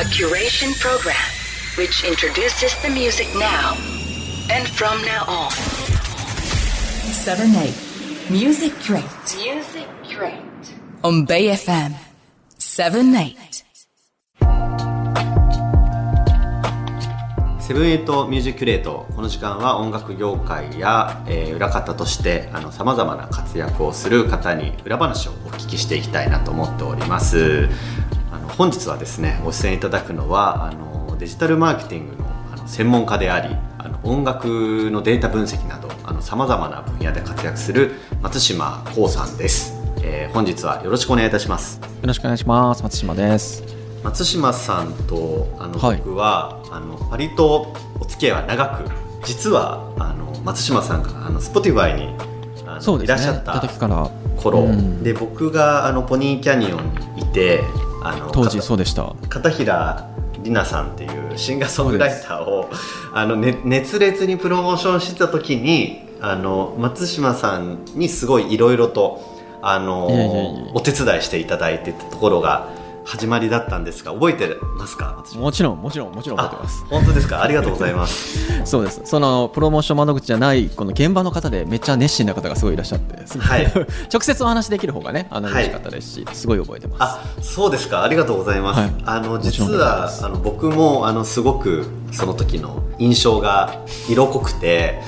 A curation program which introduces the music now and from now on. 7 8 musi-curate musi-curate. on bayfm 7 8 seven eight musi-curate この時間は音楽業界や、えー裏方としてさまざまな活躍をする方に裏話をお聞きしていきたいなと思っております本日はですねご出演いただくのはあのデジタルマーケティングのあの専門家でありあの音楽のデータ分析などさまざまな分野で活躍する松島幸さんです、えー本日はよろしくお願いいたしますよろしくお願いします。松島です。松島さんとあの、はい僕はあの割とお付き合いは長く実はあの松島さんがあの Spotify にあのそうですね。いらっしゃった頃、うんで僕があのポニーキャニオンにいてあの当時かそうでした。片平里奈さんっていうシンガーソングライターをあの、ね、熱烈にプロモーションしてた時にあの松島さんにすごいいろいろとあのお手伝いしていただいてたところが始まりだったんですが覚えてますか？もちろんもちろんもちろん覚えてます。本当ですか？ありがとうございます。そうです。そのプロモーション窓口じゃないこの現場の方でめっちゃ熱心な方がすごいいらっしゃって、はい。直接お話できる方がねあのはい。嬉しかったですし、すごい覚えてます。あそうですか？ありがとうございます、はい。あの実はあの僕もあのすごくその時の印象が色濃くて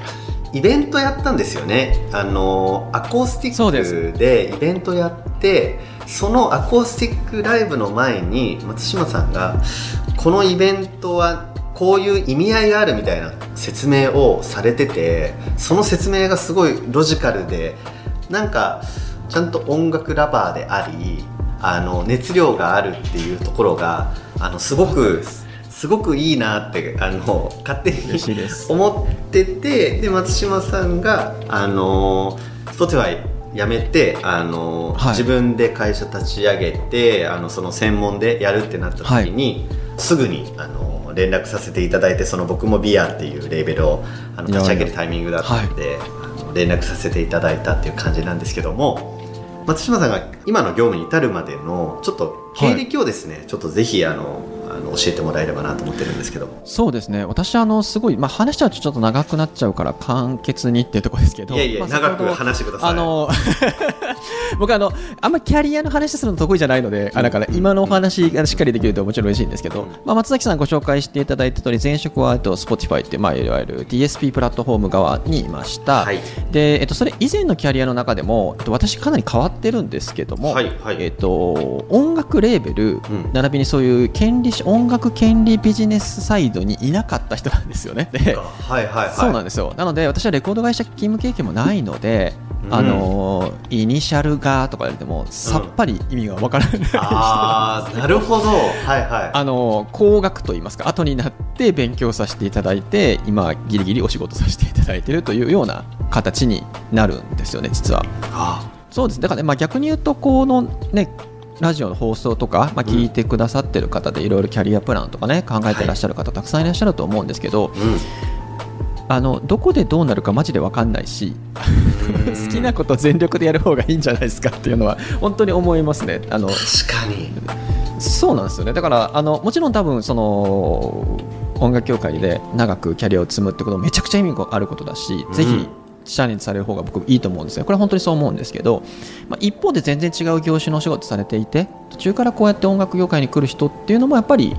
イベントやったんですよね。あのアコースティックでイベントやってそのアコースティックライブの前に松島さんがこのイベントはこういう意味合いがあるみたいな説明をされててその説明がすごいロジカルでなんかちゃんと音楽ラバーでありあの熱量があるっていうところがあのすごくすごくいいなってあの勝手に思っててで松島さんがあの Spotify 辞めてあの、はい。自分で会社立ち上げてあのその専門でやるってなった時に、すぐにあの連絡させていただいてその僕もビアっていうレーベルをあの立ち上げるタイミングだったので、あの連絡させていただいたっていう感じなんですけども松島さんが今の業務に至るまでのちょっと経歴をですね、ちょっとぜひあのあの教えてもらえればなと思ってるんですけど。も。そうですね。私あのすごいまあ話しちゃうとちょっと長くなっちゃうから簡潔にっていうところですけど、いやいや、まあ長く話してください。あの 僕あのあんまキャリアの話するの得意じゃないので、あだから今のお話がしっかりできるともちろん嬉しいんですけど、まあ、松崎さんご紹介していただいた通り前職はえっと Spotify って、まあ、いわゆる DSP プラットフォーム側にいました、はい。でえっと、それ以前のキャリアの中でも、えっと、私かなり変わってるんですけども、はいはい。えっと、音楽レーベル、ん。並びにそういう権利音楽権利ビジネスサイドにいなかった人なんですよね。ではいはいはい。そうなんですよなので私はレコード会社勤務経験もないので、うんあのーイニシャルがとか言われてもさっぱり意味がわからない、ああ、なるほど。はいはい。あのー工学といいますか後になって勉強させていただいて今ギリギリお仕事させていただいているというような形になるんですよね実は。あそうですだから、ねまあ、逆に言うとこのねラジオの放送とか、まあ、聞いてくださってる方でいろいろキャリアプランとかね考えてらっしゃる方たくさんいらっしゃると思うんですけど、うん。あのどこでどうなるかマジで分かんないし好きなこと全力でやる方がいいんじゃないですかっていうのは本当に思いますね。あの確かに。そうなんですよねだからあのもちろん多分その音楽業界で長くキャリアを積むってこともめちゃくちゃ意味があることだし、うんぜひチャレンジされる方が僕いいと思うんですよこれは本当にそう思うんですけど、まあ、一方で全然違う業種のお仕事されていて途中からこうやって音楽業界に来る人っていうのもやっぱり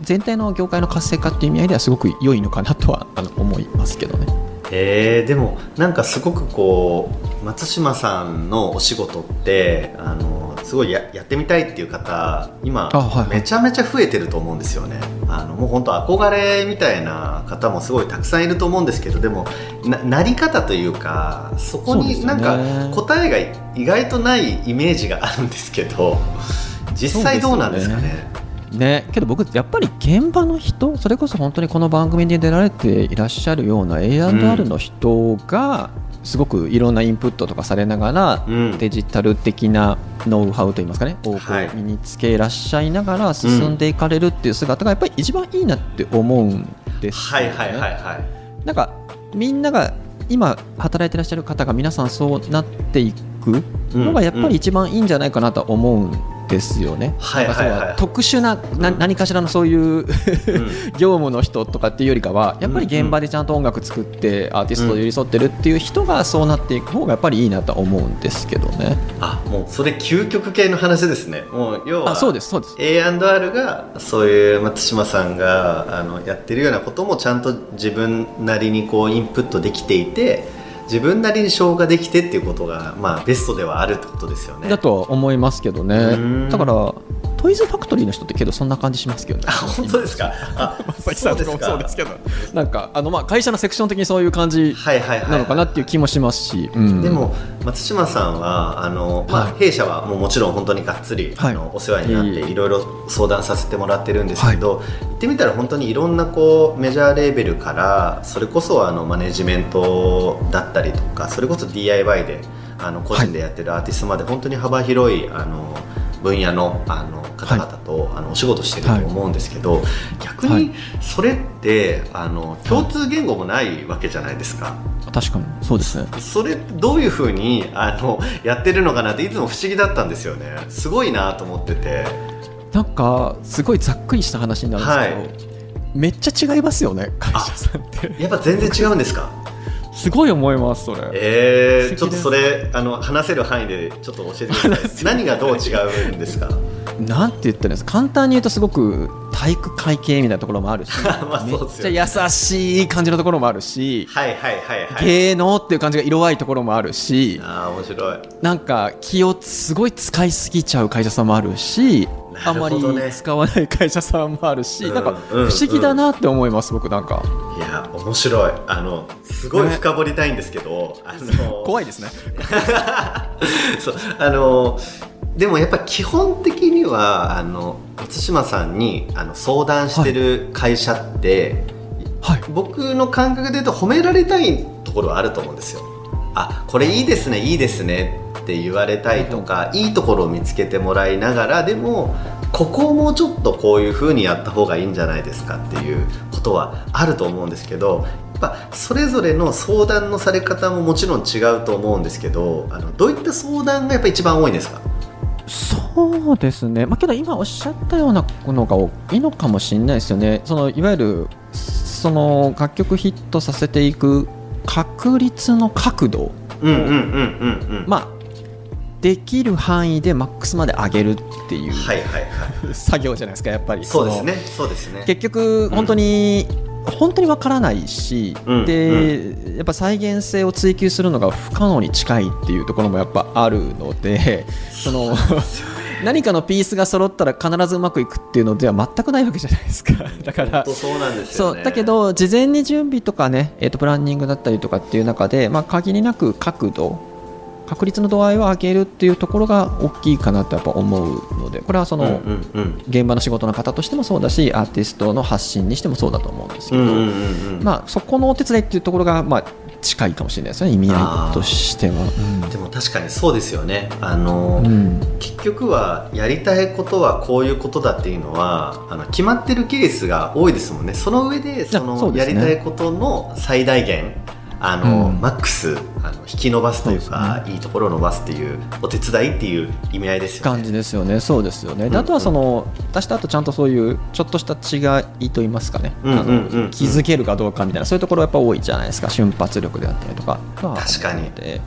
全体の業界の活性化っていう意味合いではすごく良いのかなとはあの思いますけどね。えー、でもなんかすごくこう松島さんのお仕事ってあのすごいややってみたいっていう方今あはい。はいめちゃめちゃ増えてると思うんですよね。あのもう本当憧れみたいな方もすごいたくさんいると思うんですけどでもななり方というかそこになんか答えが意外とないイメージがあるんですけど実際どうなんですかね？ね、けど僕やっぱり現場の人それこそ本当にこの番組に出られていらっしゃるような A&R の人がすごくいろんなインプットとかされながら、うん。デジタル的なノウハウといいますかねをこはいう身につけいらっしゃいながら進んでいかれるっていう姿がやっぱり一番いいなって思うんですよね。はいはいはいはい。なんかみんなが今働いてらっしゃる方が皆さんそうなっていくのがやっぱり一番いいんじゃないかなとは思うんですよね。はいはいはい。なんかそう特殊なな何かしらのそういう 業務の人とかっていうよりかはやっぱり現場でちゃんと音楽作ってアーティストと寄り添ってるっていう人がそうなっていく方がやっぱりいいなとは思うんですけどね。あもうそれ究極系の話ですね。もう要はあそうですそうです。A&R がそういう松島さんがあのやってるようなこともちゃんと自分なりにこうインプットできていて自分なりに消化できてっていうことが、まあ、ベストではあるってことですよね。だとは思いますけどうねんだからトイズファクトリーの人ってけどそんな感じしますけどね。あ本当ですか？あさきさんもそうですけど。なんかあのまあ会社のセクション的にそういう感じなのかなっていう気もしますし、うん。でも松島さんはあの、まあはい弊社はもうもちろん本当にがっつり、はい。あのお世話になっていろいろ相談させてもらってるんですけど、言ってみたら本当にいろんなこうメジャーレーベルからそれこそあのマネジメントだったりとかそれこそ DIY であの個人でやってるアーティストまで本当に幅広いあの分野のあの方々と、あのお仕事してると思うんですけど、逆にはい。それってあの共通言語もないわけじゃないですか。確かに。そうですね。それどういうふうにあのやってるのかなっていつも不思議だったんですよね。すごいなと思ってて。なんかすごいざっくりした話になるんですけど、めっちゃ違いますよね会社さんって。やっぱ全然違うんですか？すごい思いますそれ。えー、ちょっとそれあの話せる範囲でちょっと教えてください。何がどう違うんですか？なんて言ったらいいんですか？簡単に言うとすごく体育会系みたいなところもあるし、まあめそうですよね。っちゃ優しい感じのところもあるし、はいはいはいはい。芸能っていう感じが色合いところもあるしああ面白い。なんか気をすごい使いすぎちゃう会社さんもあるしあんまり使わない会社さんもあるし、うんなんか不うん思議だなって思います、僕なんか。いや面白い。あのすごい深掘りたいんですけど、あの怖いですね。そうあのでもやっぱ基本的にはあの松島さんにあの相談してる会社って、はい。僕の感覚で言うと褒められたいところはあると思うんですよ。あこれいいですねいいですねって言われたいとか、いいところを見つけてもらいながらでもここをもうちょっとこういう風にやった方がいいんじゃないですかっていうことはあると思うんですけどやっぱそれぞれの相談のされ方ももちろん違うと思うんですけどあのどういった相談がやっぱ一番多いんですか？そうですね、まあ、けど今おっしゃったようなのがいいのかもしれないですよね、そのいわゆるその楽曲ヒットさせていく確率の角度、うんうんうんうんうん。まあ、できる範囲でマックスまで上げるっていうはいはいはい。作業じゃないですか、やっぱり。そうですね。そうですね。結局、本当に、本当にわからないし、うん。でやっぱ再現性を追求するのが不可能に近いっていうところもやっぱあるので その何かのピースが揃ったら必ずうまくいくっていうのでは全くないわけじゃないですか。だからそうなんですよね。そうだけど事前に準備とかね、えー、とプランニングだったりとかっていう中で、まあ、限りなく角度確率の度合いを上げるっていうところが大きいかなとやっぱ思うのでこれはその、現場の仕事の方としてもそうだしアーティストの発信にしてもそうだと思うんですけど、まあ、そこのお手伝いっていうところが、まあ、近いかもしれないですね意味合いとしては。でも確かにそうですよね。あの、うん。うん結局はやりたいことはこういうことだっていうのはあの決まってるケースが多いですもんね。その上でそのやりたいことの最大限あの、うん。マックスあの引き伸ばすというかそういいところを伸ばすっていうお手伝いっていう意味合いですよね。感じですよね、そうですよね。でうん。あとはその、私とあとちゃんとそういうちょっとした違いといいますかね、うんうんあのうん。うん気づけるかどうかみたいな、そういうところやっぱ多いじゃないですか、瞬発力であったりとか。確かに。で、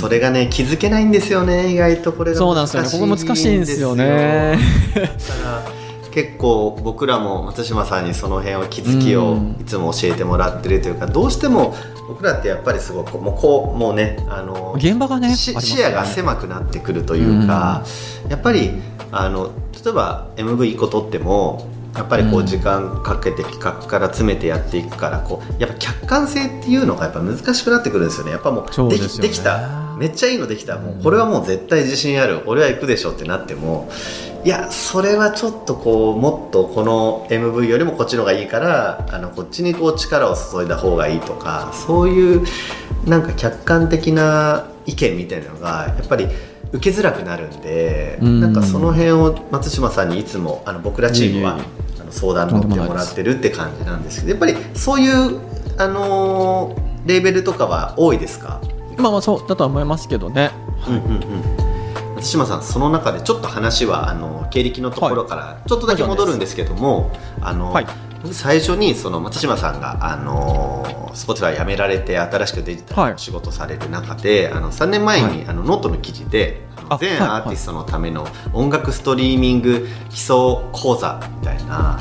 それがね気づけないんですよね意外と。これがそうなんですよね、ここ難しいんですよね。結構僕らも松島さんにその辺を気づきをうん。いつも教えてもらってるというかどうしても僕らってやっぱりすごくもうこうもうねあの現場がね、視野が狭くなってくるというか、やっぱりあの例えば MV1 個撮ってもやっぱりこううん。時間かけて企画から詰めてやっていくからこうやっぱ客観性っていうのがやっぱ難しくなってくるんですよね。やっぱもうできね。できた。めっちゃいいのできた。もうこれはもう絶対自信ある。俺は行くでしょってなってもいやそれはちょっとこうもっとこの MV よりもこっちの方がいいからあのこっちにこう力を注いだ方がいいとかそういうなんか客観的な意見みたいなのがやっぱり受けづらくなるんで、うん。なんかその辺を松島さんにいつもあの僕らチームはあの相談乗ってもらってるって感じなんですけどやっぱりそういう、あのーレーベルとかは多いですか、まあまあそうだとは思いますけどね。うんうんうん松松島さんその中でちょっと話はあの経歴のところからちょっとだけ戻るんですけども、あの、はい。僕最初にその松島さんがあの Spotify 辞められて新しくデジタルの仕事される中で、あの3年前に、あのノートの記事で全はいアーティストのための音楽ストリーミング基礎講座みたいな、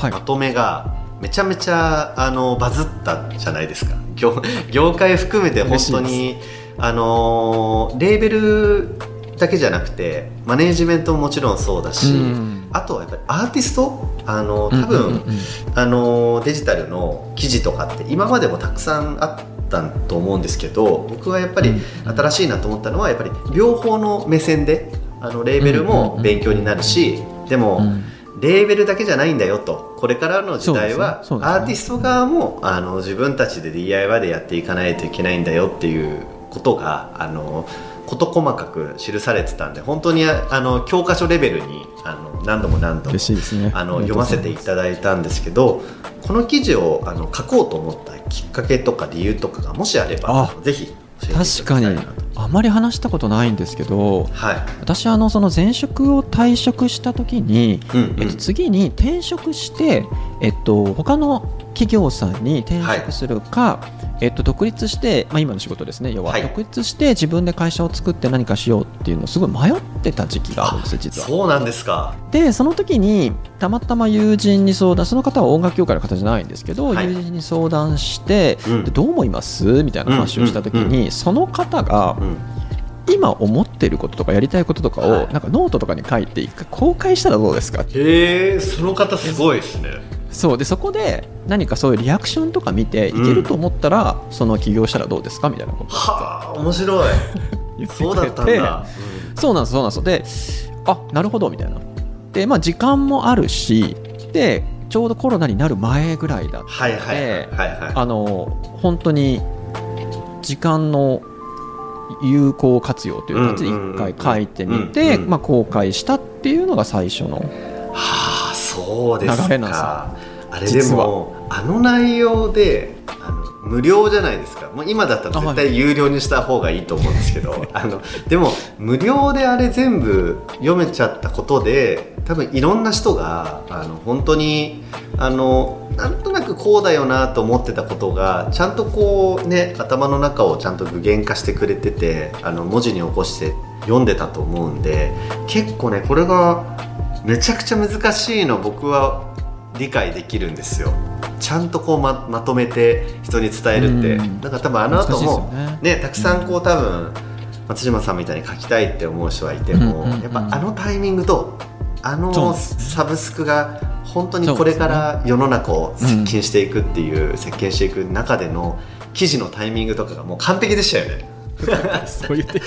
まとめがめちゃめちゃあのバズったじゃないですか。業業界含めて本当にあのレーベルだけじゃなくてマネージメントももちろんそうだし、うん。あとはやっぱりアーティスト？あの多分、うんうんうん。うんあのデジタルの記事とかって今までもたくさんあったと思うんですけど僕はやっぱり新しいなと思ったのはやっぱり両方の目線であのレーベルも勉強になるし、でも、うん。レーベルだけじゃないんだよとこれからの時代は、ね。ね。アーティスト側もあの自分たちで DIY でやっていかないといけないんだよっていうことがあの事細かく記されてたんで本当にあの教科書レベルにあの何度も何度もね。あの読ませていただいたんですけどこの記事をあの書こうと思ったきっかけとか理由とかがもしあればあぜひ教えていただき確かにたいなと。あまり話したことないんですけどはい。私あのその前職を退職した時に、うんうん。えっと、次に転職して、えっと、他の企業さんに転職するか、えっと、独立して、まあ、今の仕事ですね。要は、はい。独立して自分で会社を作って何かしようっていうのをすごい迷ってた時期があるんですよ実は。そうなんですか。でその時にたまたま友人に相談その方は音楽業界の方じゃないんですけど、はい。友人に相談して、うん。でどう思います？みたいな話をした時に、うんその方がうん今思ってることとかやりたいこととかを、はい。なんかノートとかに書いて一回公開したらどうですか？へえその方すごいですね。そう。でそこで何かそういうリアクションとか見ていけると思ったら、その起業したらどうですか？みたいなこと。をはあ面白い。そうだったんだ、そうなんですそうなんです。であなるほどみたいな。でまあ時間もあるしでちょうどコロナになる前ぐらいだったの本当に時間の有効活用という形で一回書いてみてまあ公開したっていうのが最初のはあそうですか。流れなんですよ。あれで実もあの内容であの無料じゃないですか。もう今だったら絶対有料にした方がいいと思うんですけど。あのでも無料であれ全部読めちゃったことで多分いろんな人があの本当にあのなんとなくこうだよなと思ってたことがちゃんとこうね頭の中をちゃんと具現化してくれててあの文字に起こして読んでたと思うんで結構ねこれがめちゃくちゃ難しいの僕は理解できるんですよちゃんとこうままとめて人に伝えるってうん。なんか多分あの後もね。ねたくさんこう多分松島さんみたいに書きたいって思う人はいても、うんうんうん。やっぱあのタイミングとあのサブスクが本当にこれから世の中を接近していくっていう、接近していく中での記事のタイミングとかがもう完璧でしたよね。そう言って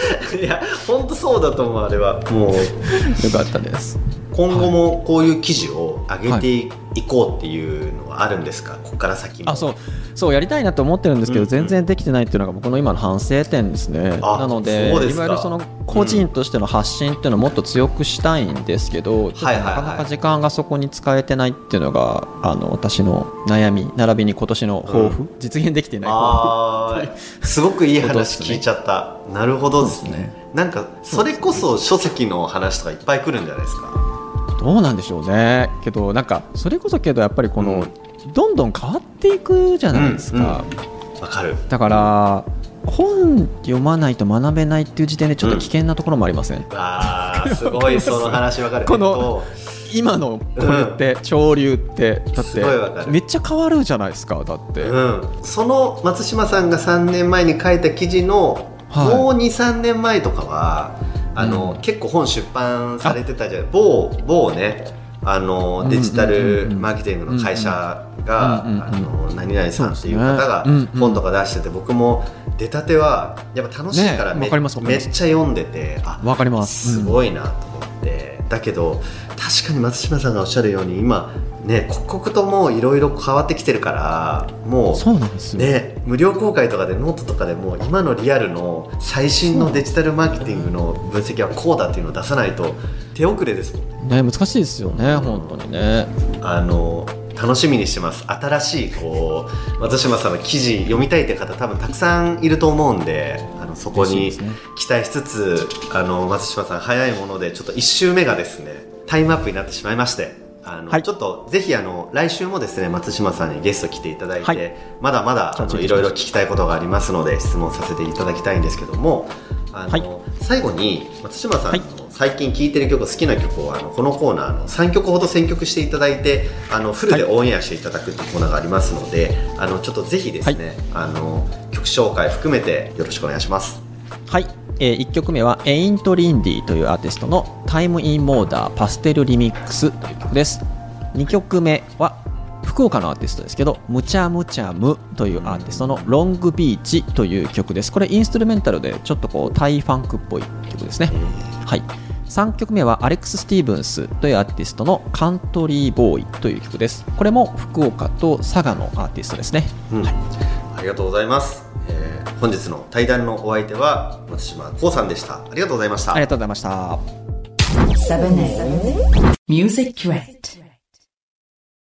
いや本当そうだと思うあれは。もう。よかったです。今後もこういう記事を上げていこうっていうのはあるんですか、ここから先も。あそう。そうやりたいなと思ってるんですけど、うんうん。全然できてないっていうのが僕の今の反省点ですね。あなのでいわゆるその個人としての発信っていうのをもっと強くしたいんですけど、ちょっとはい。はいはいなかなか時間がそこに使えてないっていうのがあの私の悩み並びに今年の抱負、う実現できていないすごくいい話聞いちゃった、なるほどですね。ねなんかそれこそ書籍の話とかいっぱい来るんじゃないですか。負どうなんでしょうね。けどなんかそれこそけどやっぱりこの、うん。どんどん変わっていくじゃないですか、わかる。だから本読まないと学べないっていう時点でちょっと危険なところもありません、あーすごいその話わかる。この今のこれって、潮流ってだってめっちゃ変わるじゃないですかだって、うん、その松島さんが3年前に書いた記事の、はい。もう23年前とかはあの、うん。結構本出版されてたじゃん。某某ねあのデジタルマーケティングの会社が、あの何々さんっていう方が本とか出してて、僕も出たてはやっぱ楽しいからめ,、っちゃ読んでてあわかります。すごいなと思って、だけど確かに松島さんがおっしゃるように今ね刻々ともういろいろ変わってきてるからもうそうなんですよ、ね、無料公開とかでノートとかでも今のリアルの最新のデジタルマーケティングの分析はこうだっていうのを出さないと手遅れですもんね。ね難しいですよね本当にね。あの楽しみにしてます。新しいこう松島さんの記事読みたいって方多分たくさんいると思うんであのそこに期待しつつあの松島さん早いものでちょっと1周目がですねタイムアップになってしまいましてあの、はい。ちょっとぜひあの来週もですね松島さんにゲスト来ていただいて、はい。まだまだあのいろいろ聞きたいことがありますので質問させていただきたいんですけどもあの、はい。最後に松島さんのはい。最近聴いてる曲好きな曲をあのこのコーナーの3曲ほど選曲していただいてあのフルでオンエアしていただくっていうコーナーがありますので、あのちょっとぜひですね、あの曲紹介含めてよろしくお願いします。はい、え1曲目はエイント・リンディというアーティストの「タイム・イン・モーダー・パステル・リミックス」という曲です。2曲目は福岡のアーティストですけど「むちゃむちゃむ」というアーティストの「ロングビーチ」という曲です。これインストゥルメンタルでちょっとこうタイファンクっぽい曲ですね。はい。3曲目はアレックス・スティーブンスというアーティストの「カントリー・ボーイ」という曲です。これも福岡と佐賀のアーティストですね、うん。はい。ありがとうございます、えー本日の対談のお相手は松島幸さんでした。ありがとうございました。ありがとうございました。7 8 Music Crate.